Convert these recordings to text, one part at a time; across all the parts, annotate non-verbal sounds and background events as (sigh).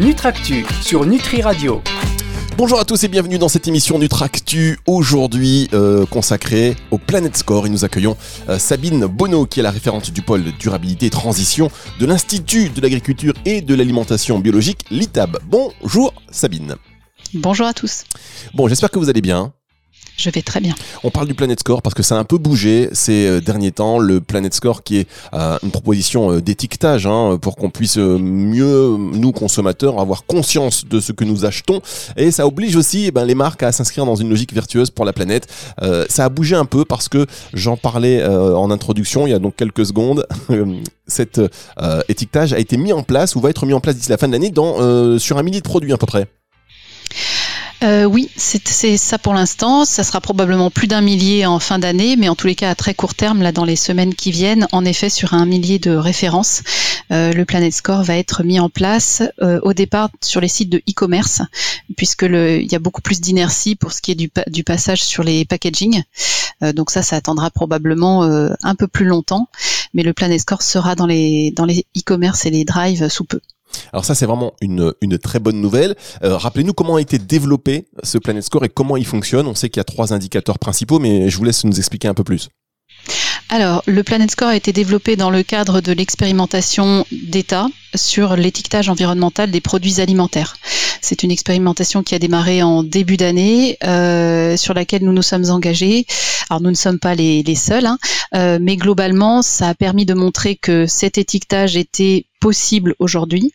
Nutractu sur Nutri Radio. Bonjour à tous et bienvenue dans cette émission Nutractu, aujourd'hui euh, consacrée au Planet Score. Et nous accueillons euh, Sabine Bonneau, qui est la référente du pôle durabilité et transition de l'Institut de l'agriculture et de l'alimentation biologique, l'ITAB. Bonjour Sabine. Bonjour à tous. Bon, j'espère que vous allez bien. Je vais très bien. On parle du Planet Score parce que ça a un peu bougé ces euh, derniers temps. Le Planet Score qui est euh, une proposition euh, d'étiquetage hein, pour qu'on puisse mieux, nous consommateurs, avoir conscience de ce que nous achetons. Et ça oblige aussi eh ben, les marques à s'inscrire dans une logique vertueuse pour la planète. ça a bougé un peu parce que j'en parlais en introduction il y a donc quelques secondes. (laughs) Cet étiquetage a été mis en place ou va être mis en place d'ici la fin de l'année sur un millier de produits à peu près. Euh, oui, c'est ça pour l'instant. Ça sera probablement plus d'un millier en fin d'année, mais en tous les cas à très court terme, là dans les semaines qui viennent, en effet sur un millier de références, euh, le Planet Score va être mis en place euh, au départ sur les sites de e-commerce, puisque il y a beaucoup plus d'inertie pour ce qui est du, du passage sur les packaging. donc ça, ça attendra probablement un peu plus longtemps, mais le Planet Score sera dans les dans les e-commerce et les drives sous peu. Alors ça, c'est vraiment une, une très bonne nouvelle. Euh, rappelez-nous comment a été développé ce Planet Score et comment il fonctionne. On sait qu'il y a trois indicateurs principaux, mais je vous laisse nous expliquer un peu plus. Alors, le Planet Score a été développé dans le cadre de l'expérimentation d'État sur l'étiquetage environnemental des produits alimentaires. C'est une expérimentation qui a démarré en début d'année, euh, sur laquelle nous nous sommes engagés. Alors, nous ne sommes pas les, seuls, hein, euh, mais globalement, ça a permis de montrer que cet étiquetage était possible aujourd'hui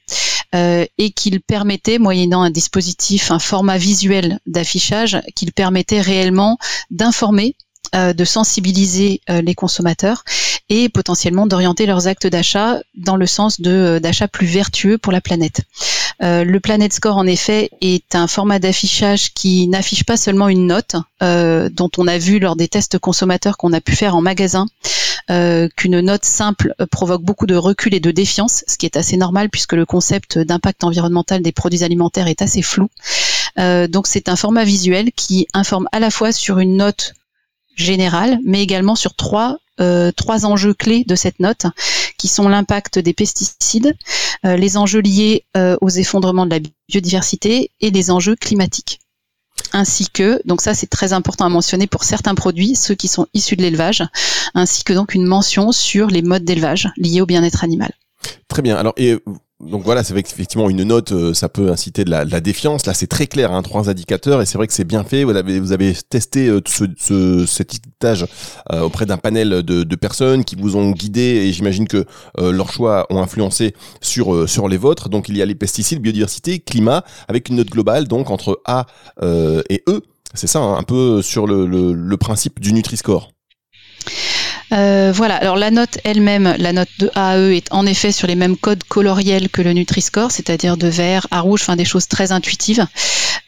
euh, et qu'il permettait, moyennant un dispositif, un format visuel d'affichage, qu'il permettait réellement d'informer euh, de sensibiliser euh, les consommateurs et potentiellement d'orienter leurs actes d'achat dans le sens de d'achat plus vertueux pour la planète. le Planet Score, en effet, est un format d'affichage qui n'affiche pas seulement une note, dont on a vu lors des tests consommateurs qu'on a pu faire en magasin, euh, qu'une note simple provoque beaucoup de recul et de défiance, ce qui est assez normal puisque le concept d'impact environnemental des produits alimentaires est assez flou. Euh, donc c'est un format visuel qui informe à la fois sur une note générale, mais également sur trois euh, trois enjeux clés de cette note, qui sont l'impact des pesticides, les enjeux liés aux effondrements de la biodiversité et les enjeux climatiques ainsi que, donc ça c'est très important à mentionner pour certains produits, ceux qui sont issus de l'élevage, ainsi que donc une mention sur les modes d'élevage liés au bien-être animal. Très bien. Alors, donc voilà, c'est effectivement une note, euh, ça peut inciter de la, défiance. Là, c'est très clair, hein, trois indicateurs, et c'est vrai que c'est bien fait. Vous avez, vous avez testé euh, ce, cet étiquetage euh, auprès d'un panel de, personnes qui vous ont guidé, et j'imagine que leurs choix ont influencé sur sur les vôtres. Donc il y a les pesticides, biodiversité, climat, avec une note globale donc entre A et E. C'est ça, hein, un peu sur le, le, le principe du Nutri-Score. Euh, voilà, alors la note elle-même, la note de A à E est en effet sur les mêmes codes coloriels que le Nutri-Score, c'est-à-dire de vert à rouge, enfin des choses très intuitives.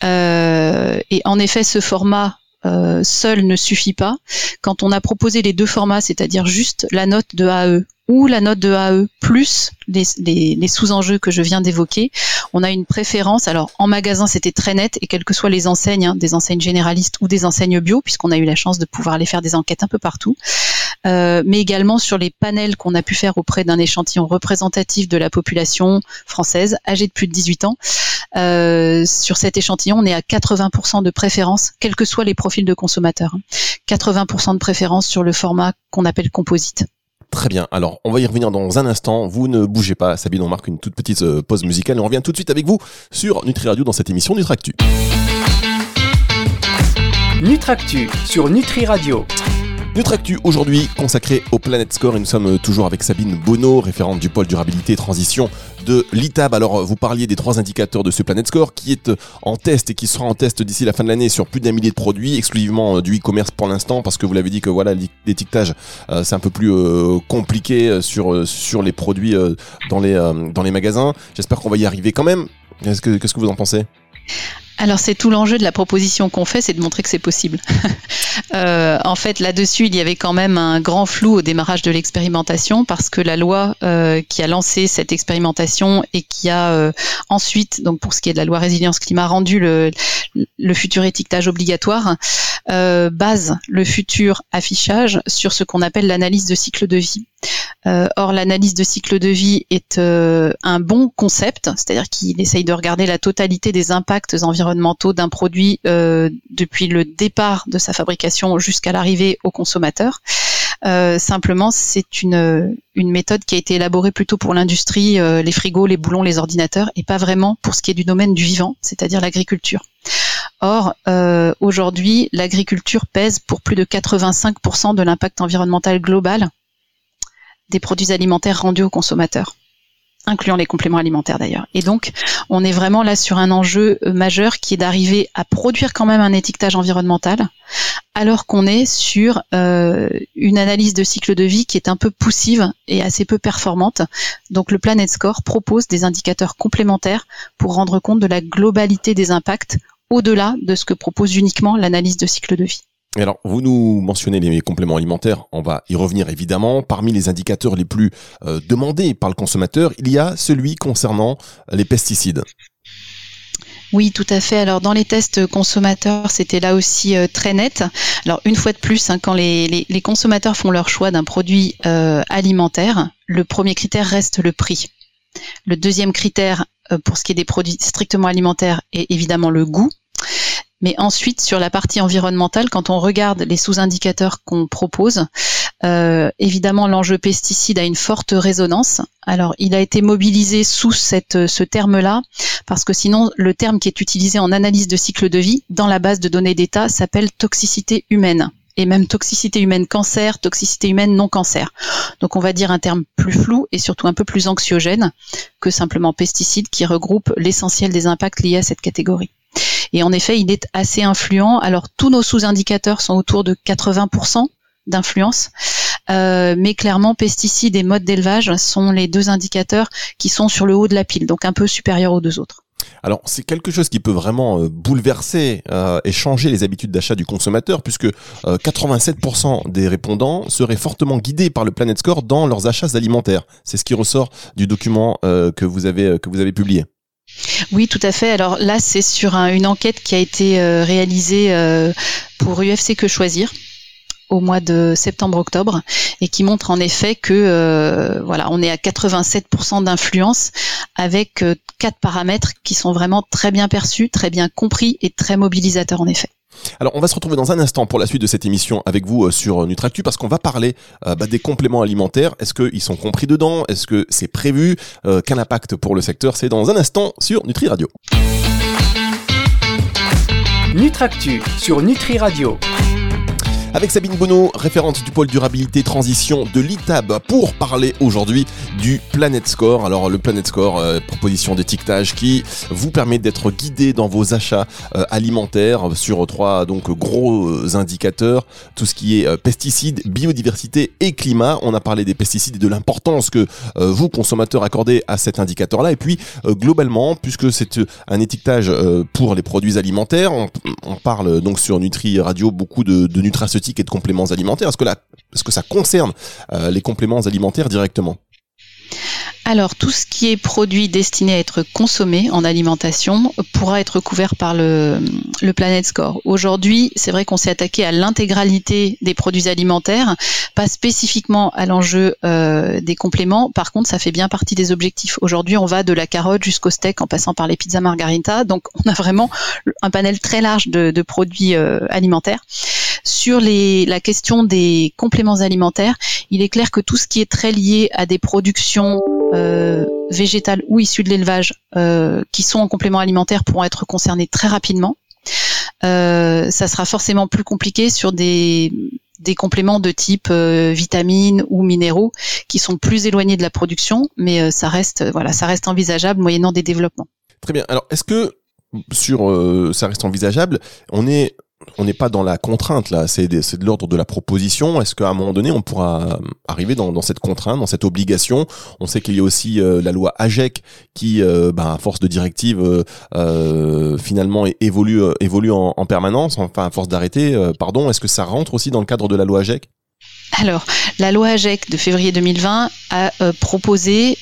Euh, et en effet, ce format euh, seul ne suffit pas. Quand on a proposé les deux formats, c'est-à-dire juste la note de A à E ou la note de AE plus les, sous-enjeux que je viens d'évoquer, on a une préférence. Alors en magasin, c'était très net et quelles que soient les enseignes, hein, des enseignes généralistes ou des enseignes bio, puisqu'on a eu la chance de pouvoir aller faire des enquêtes un peu partout, euh, mais également sur les panels qu'on a pu faire auprès d'un échantillon représentatif de la population française âgée de plus de 18 ans. Euh, sur cet échantillon, on est à 80% de préférence, quels que soient les profils de consommateurs. 80% hein. de préférence sur le format qu'on appelle composite. Très bien. Alors, on va y revenir dans un instant. Vous ne bougez pas, Sabine. On marque une toute petite euh, pause musicale et on revient tout de suite avec vous sur Nutri Radio dans cette émission Nutractu. Nutractu sur Nutri Radio. Nutractu aujourd'hui consacré au Planet Score et nous sommes toujours avec Sabine Bonneau, référente du pôle durabilité et transition de l'ITAB. Alors vous parliez des trois indicateurs de ce Planet Score qui est en test et qui sera en test d'ici la fin de l'année sur plus d'un millier de produits, exclusivement euh, du e-commerce pour l'instant parce que vous l'avez dit que voilà l'étiquetage euh, c'est un peu plus euh, compliqué sur sur les produits dans les dans les magasins. J'espère qu'on va y arriver quand même. Qu'est-ce que qu'est-ce que vous en pensez? Alors c'est tout l'enjeu de la proposition qu'on fait, c'est de montrer que c'est possible. (laughs) euh, en fait, là-dessus, il y avait quand même un grand flou au démarrage de l'expérimentation parce que la loi euh, qui a lancé cette expérimentation et qui a euh, ensuite, donc pour ce qui est de la loi résilience climat, rendu le, futur étiquetage obligatoire, base le futur affichage sur ce qu'on appelle l'analyse de cycle de vie. Euh, or, l'analyse de cycle de vie est euh, un bon concept, c'est-à-dire qu'il essaye de regarder la totalité des impacts environnementaux d'un produit euh, depuis le départ de sa fabrication jusqu'à l'arrivée au consommateur. simplement, c'est une, une méthode qui a été élaborée plutôt pour l'industrie, les frigos, les boulons, les ordinateurs, et pas vraiment pour ce qui est du domaine du vivant, c'est-à-dire l'agriculture. Or, aujourd'hui, l'agriculture pèse pour plus de 85% de l'impact environnemental global des produits alimentaires rendus aux consommateurs incluant les compléments alimentaires d'ailleurs. Et donc, on est vraiment là sur un enjeu euh, majeur qui est d'arriver à produire quand même un étiquetage environnemental, alors qu'on est sur euh, une analyse de cycle de vie qui est un peu poussive et assez peu performante. Donc, le Planet Score propose des indicateurs complémentaires pour rendre compte de la globalité des impacts au-delà de ce que propose uniquement l'analyse de cycle de vie alors, vous nous mentionnez les compléments alimentaires, on va y revenir évidemment. Parmi les indicateurs les plus euh, demandés par le consommateur, il y a celui concernant les pesticides. Oui, tout à fait. Alors dans les tests consommateurs, c'était là aussi euh, très net. Alors une fois de plus, hein, quand les, consommateurs font leur choix d'un produit euh, alimentaire, le premier critère reste le prix. Le deuxième critère pour ce qui est des produits strictement alimentaires est évidemment le goût. Mais ensuite, sur la partie environnementale, quand on regarde les sous-indicateurs qu'on propose, euh, évidemment, l'enjeu pesticide a une forte résonance. Alors, il a été mobilisé sous cette, ce terme-là, parce que sinon, le terme qui est utilisé en analyse de cycle de vie dans la base de données d'État s'appelle toxicité humaine et même toxicité humaine cancer, toxicité humaine non cancer. Donc on va dire un terme plus flou et surtout un peu plus anxiogène que simplement pesticide qui regroupe l'essentiel des impacts liés à cette catégorie. Et en effet, il est assez influent. Alors tous nos sous-indicateurs sont autour de 80% d'influence. Euh, mais clairement, pesticides et modes d'élevage sont les deux indicateurs qui sont sur le haut de la pile, donc un peu supérieurs aux deux autres. Alors c'est quelque chose qui peut vraiment euh, bouleverser euh, et changer les habitudes d'achat du consommateur puisque 87% des répondants seraient fortement guidés par le Planet Score dans leurs achats alimentaires. C'est ce qui ressort du document que vous avez que vous avez publié. Oui, tout à fait. Alors là, c'est sur une enquête qui a été euh, réalisée euh, pour UFC Que Choisir au mois de septembre-octobre et qui montre en effet que euh, voilà, on est à 87% d'influence avec quatre paramètres qui sont vraiment très bien perçus, très bien compris et très mobilisateurs en effet. Alors on va se retrouver dans un instant pour la suite de cette émission avec vous euh, sur euh, Nutractu parce qu'on va parler euh, bah, des compléments alimentaires. Est-ce qu'ils sont compris dedans? Est-ce que c'est prévu? Quel impact pour le secteur? C'est dans un instant sur Nutri Radio. Nutractu sur Nutri Radio avec Sabine Bonneau, référente du pôle durabilité transition de l'ITAB, pour parler aujourd'hui du Planet Score. Alors le Planet Score, euh, proposition d'étiquetage qui vous permet d'être guidé dans vos achats euh, alimentaires sur trois donc gros euh, indicateurs, tout ce qui est pesticides, biodiversité et climat. On a parlé des pesticides et de l'importance que vous consommateurs accordez à cet indicateur-là. Et puis globalement, puisque c'est un étiquetage pour les produits alimentaires, on, parle donc sur Nutri Radio beaucoup de, de et de compléments alimentaires. Est-ce que, est-ce que ça concerne euh, les compléments alimentaires directement? Alors, tout ce qui est produit destiné à être consommé en alimentation pourra être couvert par le, Planet Score. Aujourd'hui, c'est vrai qu'on s'est attaqué à l'intégralité des produits alimentaires, pas spécifiquement à l'enjeu euh, des compléments. Par contre, ça fait bien partie des objectifs. Aujourd'hui, on va de la carotte jusqu'au steak en passant par les pizzas margarita. Donc, on a vraiment un panel très large de, de produits euh, alimentaires. Sur les, la question des compléments alimentaires, il est clair que tout ce qui est très lié à des productions euh, végétales ou issues de l'élevage euh, qui sont en complément alimentaire pourront être concernés très rapidement. Euh, ça sera forcément plus compliqué sur des, des compléments de type vitamines ou minéraux qui sont plus éloignés de la production, mais ça reste voilà, ça reste envisageable moyennant des développements. Très bien. Alors, est-ce que sur ça reste envisageable On est on n'est pas dans la contrainte là, c'est de, l'ordre de la proposition. Est-ce qu'à un moment donné, on pourra arriver dans, cette contrainte, dans cette obligation? On sait qu'il y a aussi euh, la loi AGEC qui, euh, bah, à force de directive, euh, finalement évolue, évolue en, en, permanence. Enfin, à force d'arrêter, pardon. Est-ce que ça rentre aussi dans le cadre de la loi AGEC alors, la loi AGEC de février 2020 a proposé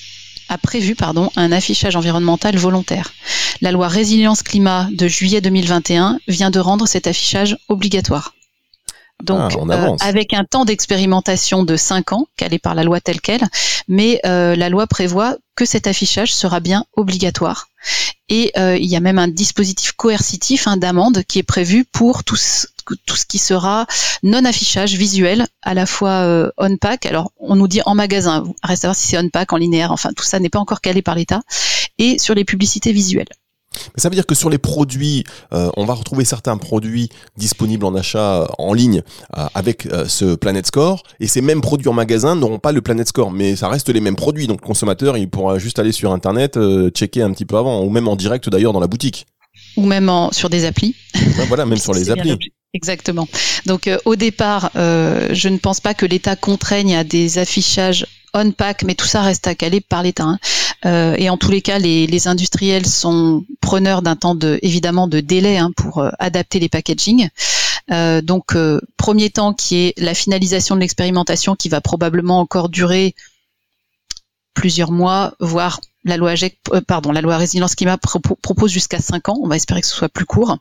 a prévu pardon, un affichage environnemental volontaire. La loi Résilience Climat de juillet 2021 vient de rendre cet affichage obligatoire. Donc, ah, avec un temps d'expérimentation de 5 ans, calé par la loi telle qu'elle, mais la loi prévoit que cet affichage sera bien obligatoire. Et il y a même un dispositif coercitif hein, d'amende qui est prévu pour tous tout ce qui sera non-affichage visuel, à la fois euh, on-pack, alors on nous dit en magasin, reste à savoir si c'est on-pack, en linéaire, enfin tout ça n'est pas encore calé par l'État, et sur les publicités visuelles. Ça veut dire que sur les produits, euh, on va retrouver certains produits disponibles en achat euh, en ligne avec ce Planet Score, et ces mêmes produits en magasin n'auront pas le Planet Score, mais ça reste les mêmes produits, donc le consommateur il pourra juste aller sur Internet, checker un petit peu avant, ou même en direct d'ailleurs dans la boutique. Ou même sur des applis. voilà, même (laughs) sur les applis. Exactement. Donc euh, au départ, euh, je ne pense pas que l'État contraigne à des affichages on-pack, mais tout ça reste à caler par l'État. Hein. Euh, et en tous les cas, les, industriels sont preneurs d'un temps de, évidemment de délai hein, pour adapter les packaging. donc premier temps qui est la finalisation de l'expérimentation qui va probablement encore durer plusieurs mois, voire la loi pardon, la loi résilience climat propose jusqu'à 5 ans. On va espérer que ce soit plus court.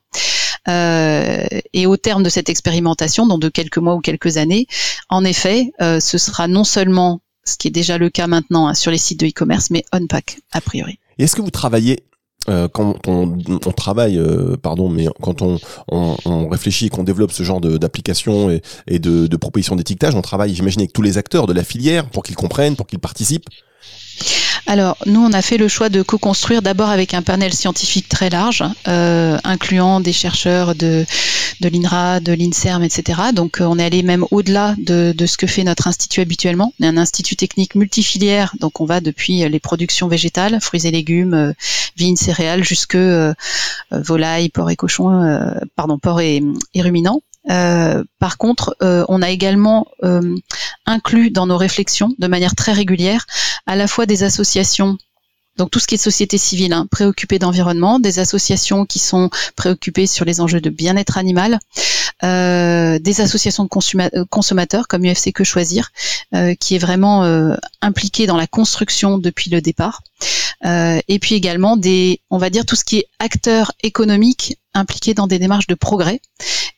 Euh, et au terme de cette expérimentation, dans de quelques mois ou quelques années, en effet, euh, ce sera non seulement ce qui est déjà le cas maintenant hein, sur les sites de e-commerce, mais on-pack a priori. Est-ce que vous travaillez euh, quand on, travaille, euh, pardon, mais quand on, réfléchit, qu'on développe ce genre d'application et, et, de, de propositions d'étiquetage, on travaille, j'imagine, avec tous les acteurs de la filière pour qu'ils comprennent, pour qu'ils participent. Alors, nous, on a fait le choix de co-construire d'abord avec un panel scientifique très large, euh, incluant des chercheurs de, de l'INRA, de l'INSERM, etc. Donc, euh, on est allé même au-delà de, de, ce que fait notre institut habituellement. On est un institut technique multifilière, donc on va depuis les productions végétales, fruits et légumes, euh, vignes, céréales, jusque euh, volailles, porc et cochons, pardon, porc et ruminants. Euh, par contre, euh, on a également euh, inclus dans nos réflexions de manière très régulière à la fois des associations donc tout ce qui est société civile, hein, préoccupée d'environnement, des associations qui sont préoccupées sur les enjeux de bien-être animal, des associations de consommateurs comme UFC Que Choisir, qui est vraiment euh, impliquée dans la construction depuis le départ, et puis également des, on va dire tout ce qui est acteurs économiques impliqués dans des démarches de progrès.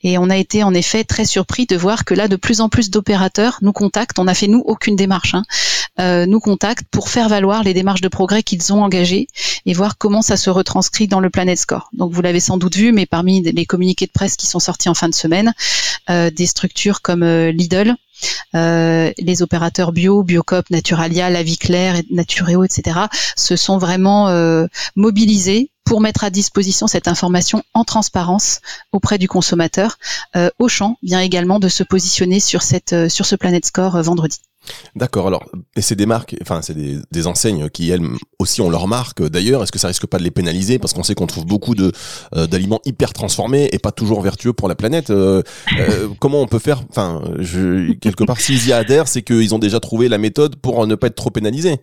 Et on a été en effet très surpris de voir que là, de plus en plus d'opérateurs nous contactent. On n'a fait nous aucune démarche. Hein, euh, nous contactent pour faire valoir les démarches de progrès qu'ils ont engagées et voir comment ça se retranscrit dans le Planet Score. Donc vous l'avez sans doute vu, mais parmi les communiqués de presse qui sont sortis en fin de semaine, euh, des structures comme euh, Lidl, les opérateurs bio, Biocop, Naturalia, La Vie Claire, Natureo, etc., se sont vraiment mobilisés pour mettre à disposition cette information en transparence auprès du consommateur. Auchan vient également de se positionner sur, cette, sur ce Planet Score vendredi. D'accord. Alors, et c'est des marques, enfin, c'est des, enseignes qui elles aussi ont leur marque. D'ailleurs, est-ce que ça risque pas de les pénaliser? Parce qu'on sait qu'on trouve beaucoup de euh, d'aliments hyper transformés et pas toujours vertueux pour la planète. Euh, euh, (laughs) comment on peut faire? Enfin, quelque part, s'ils y adhèrent, c'est qu'ils ont déjà trouvé la méthode pour ne pas être trop pénalisés.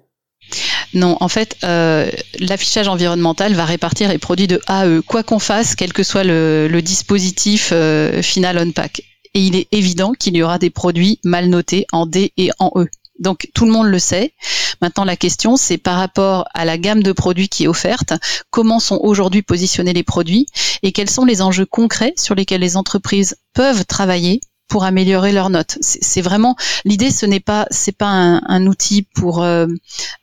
Non, en fait, l'affichage environnemental va répartir les produits de A à E, quoi qu'on fasse, quel que soit le, dispositif final on-pack et il est évident qu'il y aura des produits mal notés en D et en E. Donc tout le monde le sait. Maintenant, la question, c'est par rapport à la gamme de produits qui est offerte, comment sont aujourd'hui positionnés les produits et quels sont les enjeux concrets sur lesquels les entreprises peuvent travailler pour améliorer leurs notes. C'est vraiment l'idée. Ce n'est pas c'est pas un, outil pour euh,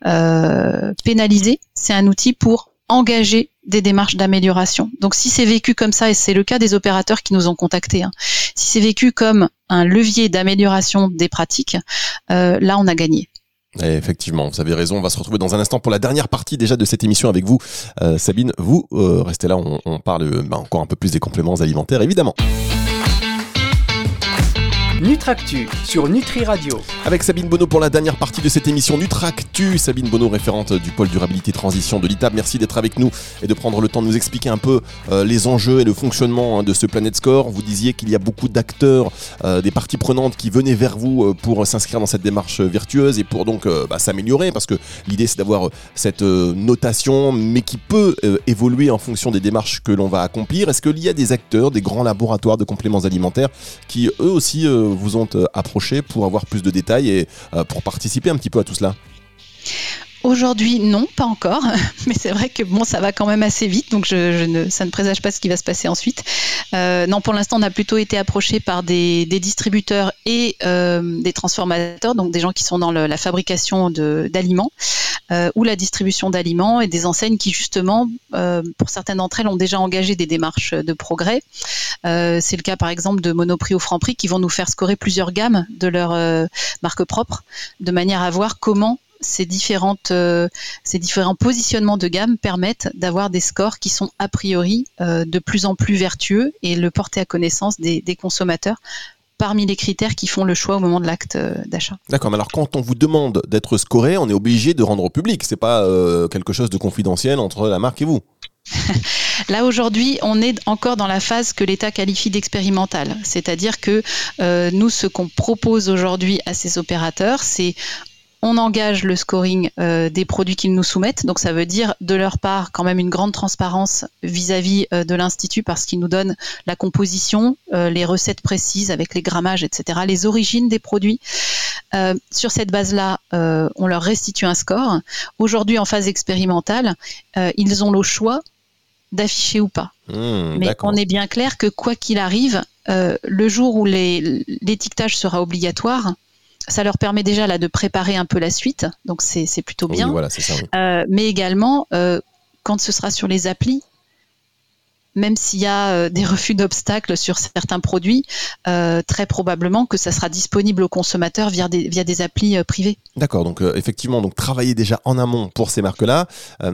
euh, pénaliser. C'est un outil pour engager des démarches d'amélioration. Donc si c'est vécu comme ça, et c'est le cas des opérateurs qui nous ont contactés, hein, si c'est vécu comme un levier d'amélioration des pratiques, euh, là on a gagné. effectivement, vous avez raison. On va se retrouver dans un instant pour la dernière partie déjà de cette émission avec vous, Sabine. Vous restez là, on, parle bah, encore un peu plus des compléments alimentaires, évidemment. Nutractu sur Nutri Radio. Avec Sabine Bonneau pour la dernière partie de cette émission Nutractu. Sabine Bonneau, référente du pôle durabilité transition de l'ITAB. Merci d'être avec nous et de prendre le temps de nous expliquer un peu euh, les enjeux et le fonctionnement hein, de ce Planet Score. Vous disiez qu'il y a beaucoup d'acteurs, euh, des parties prenantes qui venaient vers vous euh, pour s'inscrire dans cette démarche vertueuse et pour donc bah, s'améliorer parce que l'idée c'est d'avoir cette notation mais qui peut évoluer en fonction des démarches que l'on va accomplir. Est-ce qu'il y a des acteurs, des grands laboratoires de compléments alimentaires qui eux aussi vous ont euh, approché pour avoir plus de détails et euh, pour participer un petit peu à tout cela? Aujourd'hui, non, pas encore, (laughs) mais c'est vrai que bon, ça va quand même assez vite, donc je, ne, ça ne présage pas ce qui va se passer ensuite. Euh, non, pour l'instant, on a plutôt été approché par des, distributeurs et euh, des transformateurs, donc des gens qui sont dans la fabrication d'aliments euh, ou la distribution d'aliments et des enseignes qui justement, pour certaines d'entre elles, ont déjà engagé des démarches de progrès. c'est le cas par exemple de Monoprix ou Franprix qui vont nous faire scorer plusieurs gammes de leur marque propre, de manière à voir comment ces, différentes, euh, ces différents positionnements de gamme permettent d'avoir des scores qui sont a priori euh, de plus en plus vertueux et le porter à connaissance des, consommateurs parmi les critères qui font le choix au moment de l'acte euh, d'achat. D'accord, mais alors quand on vous demande d'être scoré, on est obligé de rendre au public. C'est pas quelque chose de confidentiel entre la marque et vous. (laughs) Là aujourd'hui, on est encore dans la phase que l'État qualifie d'expérimentale, c'est-à-dire que nous, ce qu'on propose aujourd'hui à ces opérateurs, c'est on engage le scoring euh, des produits qu'ils nous soumettent. Donc ça veut dire de leur part quand même une grande transparence vis-à-vis euh, de l'Institut parce qu'ils nous donnent la composition, euh, les recettes précises avec les grammages, etc., les origines des produits. sur cette base-là, on leur restitue un score. Aujourd'hui, en phase expérimentale, ils ont le choix d'afficher ou pas. Mmh, Mais on est bien clair que quoi qu'il arrive, le jour où l'étiquetage sera obligatoire, ça leur permet déjà là de préparer un peu la suite, donc c'est plutôt bien. voilà, ça, euh, mais également, euh, quand ce sera sur les applis, même s'il y a euh, des refus d'obstacles sur certains produits, euh, très probablement que ça sera disponible aux consommateurs via des, via des applis euh, privées. D'accord, donc effectivement, donc travailler déjà en amont pour ces marques-là.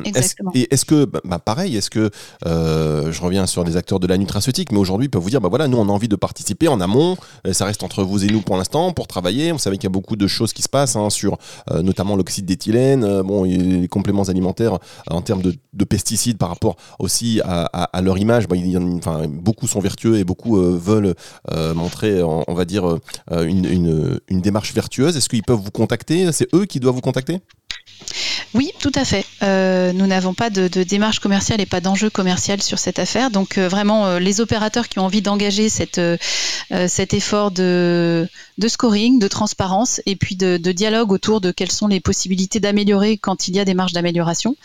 Exactement. et est-ce que, bah, bah, pareil, est-ce que, je reviens sur les acteurs de la nutraceutique, mais aujourd'hui, ils peuvent vous dire, bah voilà, nous, on a envie de participer en amont, ça reste entre vous et nous pour l'instant, pour travailler. Vous savez qu'il y a beaucoup de choses qui se passent hein, sur notamment l'oxyde d'éthylène, bon, les compléments alimentaires en termes de, de, pesticides par rapport aussi à, à, à leur image, bah, beaucoup sont vertueux et beaucoup euh, veulent euh, montrer, on, va dire, euh, une, une, démarche vertueuse. Est-ce qu'ils peuvent vous contacter? C'est eux qui doivent vous contacter? Oui, tout à fait. Euh, nous n'avons pas de, démarche commerciale et pas d'enjeu commercial sur cette affaire. Donc euh, vraiment, euh, les opérateurs qui ont envie d'engager cet effort de, scoring, de transparence et puis de, dialogue autour de quelles sont les possibilités d'améliorer quand il y a des marges d'amélioration.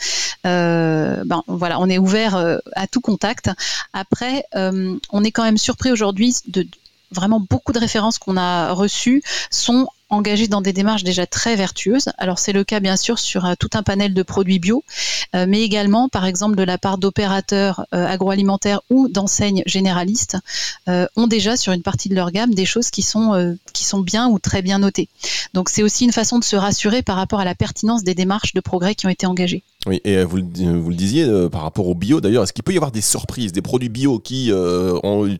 ben voilà, on est ouvert à tout contact. Après, on est quand même surpris aujourd'hui de vraiment beaucoup de références qu'on a reçues sont engagés dans des démarches déjà très vertueuses. Alors c'est le cas bien sûr sur euh, tout un panel de produits bio, euh, mais également par exemple de la part d'opérateurs euh, agroalimentaires ou d'enseignes généralistes ont déjà sur une partie de leur gamme des choses qui sont qui sont bien ou très bien notées. Donc c'est aussi une façon de se rassurer par rapport à la pertinence des démarches de progrès qui ont été engagées. Oui, et vous, vous le disiez par rapport au bio d'ailleurs, est-ce qu'il peut y avoir des surprises, des produits bio qui ont eu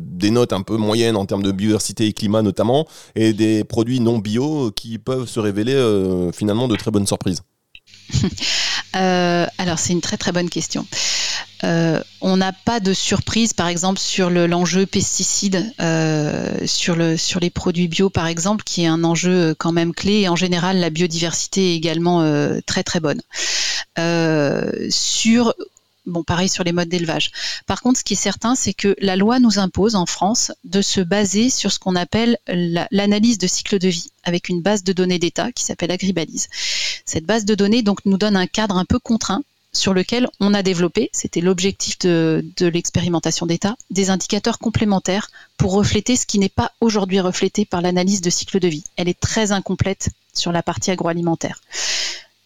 des notes un peu moyennes en termes de biodiversité et climat notamment, et des produits non bio qui peuvent se révéler euh, finalement de très bonnes surprises? (laughs) euh, Alors c'est une très très bonne question. Euh, on n'a pas de surprise, par exemple, sur l'enjeu pesticide, sur, le, sur les produits bio, par exemple, qui est un enjeu quand même clé. Et en général, la biodiversité est également très très bonne. sur Bon, pareil sur les modes d'élevage. Par contre, ce qui est certain, c'est que la loi nous impose en France de se baser sur ce qu'on appelle l'analyse de cycle de vie, avec une base de données d'État qui s'appelle Agribalise. Cette base de données nous donne un cadre un peu contraint sur lequel on a développé, c'était l'objectif de l'expérimentation d'État, des indicateurs complémentaires pour refléter ce qui n'est pas aujourd'hui reflété par l'analyse de cycle de vie. Elle est très incomplète sur la partie agroalimentaire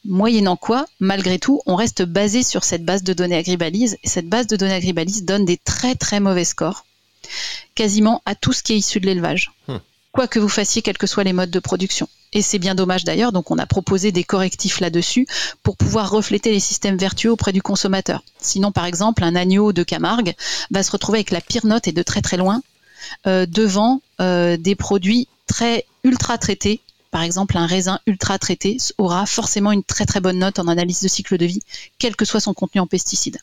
moyennant quoi, malgré tout, on reste basé sur cette base de données Agribalise, et cette base de données Agribalise donne des très très mauvais scores, quasiment à tout ce qui est issu de l'élevage. Hmm. Quoi que vous fassiez, quels que soient les modes de production. Et c'est bien dommage d'ailleurs, donc on a proposé des correctifs là-dessus pour pouvoir refléter les systèmes vertueux auprès du consommateur. Sinon, par exemple, un agneau de Camargue va se retrouver avec la pire note et de très très loin euh, devant euh, des produits très ultra traités par exemple, un raisin ultra traité aura forcément une très très bonne note en analyse de cycle de vie, quel que soit son contenu en pesticides.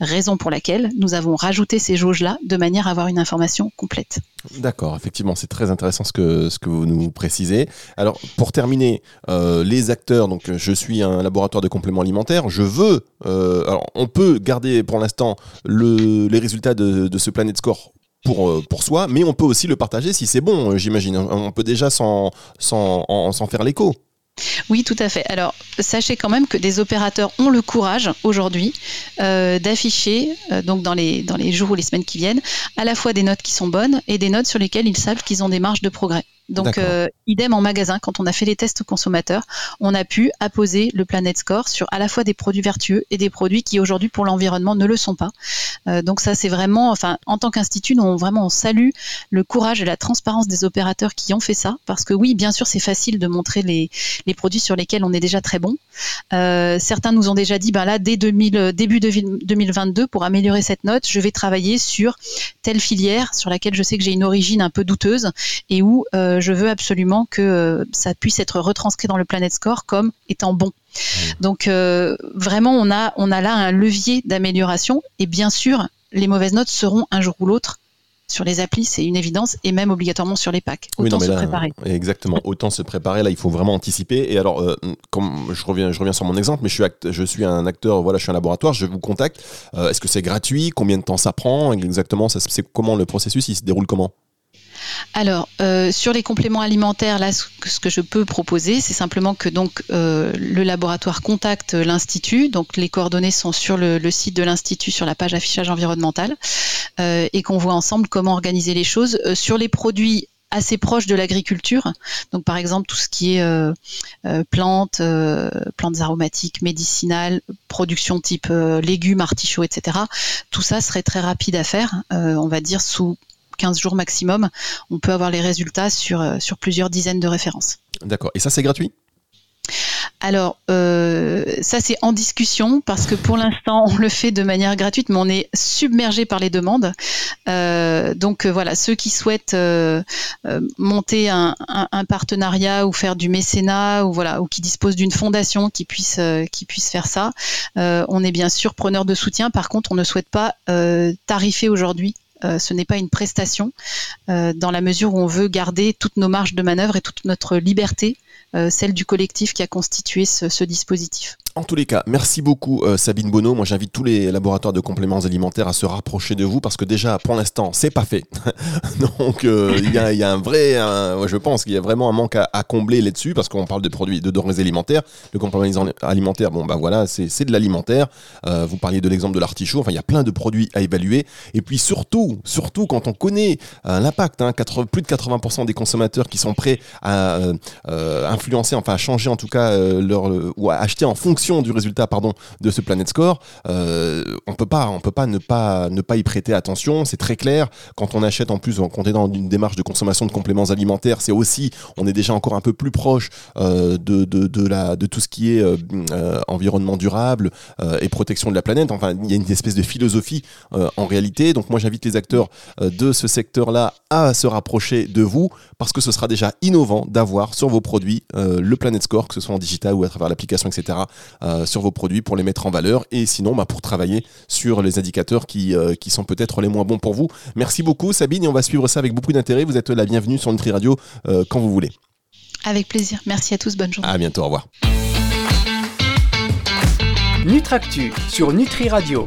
Raison pour laquelle nous avons rajouté ces jauges-là de manière à avoir une information complète. D'accord, effectivement, c'est très intéressant ce que, vous nous précisez. Alors, pour terminer, euh, les acteurs, donc je suis un laboratoire de compléments alimentaires, je veux, euh, alors on peut garder pour l'instant le, les résultats de, de ce Planet Score pour, euh, pour soi, mais on peut aussi le partager si c'est bon, euh, j'imagine. On peut déjà s'en faire l'écho. Oui, tout à fait. Alors, sachez quand même que des opérateurs ont le courage aujourd'hui euh, d'afficher, donc dans les, dans les jours ou les semaines qui viennent, à la fois des notes qui sont bonnes et des notes sur lesquelles ils savent qu'ils ont des marges de progrès. Donc, euh, idem en magasin, quand on a fait les tests consommateurs, on a pu apposer le Planet Score sur à la fois des produits vertueux et des produits qui aujourd'hui pour l'environnement ne le sont pas. Euh, donc ça, c'est vraiment, enfin, en tant qu'institut, nous on, vraiment on salue le courage et la transparence des opérateurs qui ont fait ça, parce que oui, bien sûr, c'est facile de montrer les, les, produits sur lesquels on est déjà très bon. Euh, certains nous ont déjà dit, ben là, dès 2000, début 2022, pour améliorer cette note, je vais travailler sur telle filière sur laquelle je sais que j'ai une origine un peu douteuse et où euh, je veux absolument que euh, ça puisse être retranscrit dans le Planet Score comme étant bon. Donc euh, vraiment, on a, on a là un levier d'amélioration et bien sûr, les mauvaises notes seront un jour ou l'autre sur les applis, c'est une évidence, et même obligatoirement sur les packs. Autant se préparer. Exactement, (laughs) autant se préparer. Là, il faut vraiment anticiper. Et alors, comme je reviens, je reviens sur mon exemple, mais je suis, je suis un acteur, voilà, je suis un laboratoire, je vous contacte. Est-ce que c'est gratuit? Combien de temps ça prend Exactement, c'est comment le processus Il se déroule comment? Alors, euh, sur les compléments alimentaires, là, ce que je peux proposer, c'est simplement que donc euh, le laboratoire contacte l'institut. Donc, les coordonnées sont sur le, site de l'institut, sur la page affichage environnemental, euh, et qu'on voit ensemble comment organiser les choses sur les produits assez proches de l'agriculture. Donc, par exemple, tout ce qui est plantes, plantes aromatiques, médicinales, production type légumes, artichauts, etc. Tout ça serait très rapide à faire. on va dire sous 15 jours maximum, on peut avoir les résultats sur, euh, sur plusieurs dizaines de références. D'accord. Et ça, c'est gratuit? Alors, euh, ça c'est en discussion parce que pour l'instant on le fait de manière gratuite, mais on est submergé par les demandes. Euh, donc voilà, ceux qui souhaitent monter un, partenariat ou faire du mécénat ou voilà, ou qui disposent d'une fondation qui puisse qui puisse faire ça, on est bien sûr preneur de soutien. Par contre, on ne souhaite pas tarifer aujourd'hui euh, ce n'est pas une prestation euh, dans la mesure où on veut garder toutes nos marges de manœuvre et toute notre liberté, euh, celle du collectif qui a constitué ce dispositif. En tous les cas, merci beaucoup euh, Sabine Bonneau. Moi, j'invite tous les laboratoires de compléments alimentaires à se rapprocher de vous parce que déjà, pour l'instant, c'est pas fait. (laughs) Donc, euh, il y, a, un vrai, je pense qu'il y a vraiment un manque à, combler là-dessus parce qu'on parle de produits de denrées alimentaires. Le complément alimentaire, bon, bah voilà, c'est de l'alimentaire. Euh, vous parliez de l'exemple de l'artichaut. Enfin, il y a plein de produits à évaluer. Et puis surtout, surtout quand on connaît l'impact, hein, plus de 80% des consommateurs qui sont prêts à influencer, enfin à changer en tout cas leur ou à acheter en du résultat pardon de ce Planet Score, euh, on peut pas on peut pas ne pas ne pas y prêter attention. C'est très clair. Quand on achète en plus, quand on est dans une démarche de consommation de compléments alimentaires, c'est aussi on est déjà encore un peu plus proche euh, de, de, de, la de tout ce qui est euh, environnement durable et protection de la planète. Enfin, il y a une espèce de philosophie en réalité. Donc moi, j'invite les acteurs de ce secteur-là à se rapprocher de vous parce que ce sera déjà innovant d'avoir sur vos produits le Planet Score, que ce soit en digital ou à travers l'application, etc. Euh, sur vos produits pour les mettre en valeur et sinon bah, pour travailler sur les indicateurs qui, euh, qui sont peut-être les moins bons pour vous. Merci beaucoup Sabine et on va suivre ça avec beaucoup d'intérêt. Vous êtes la bienvenue sur Nutri Radio euh, quand vous voulez. Avec plaisir. Merci à tous. Bonne journée. À bientôt. Au revoir. Nutractu sur Nutri Radio.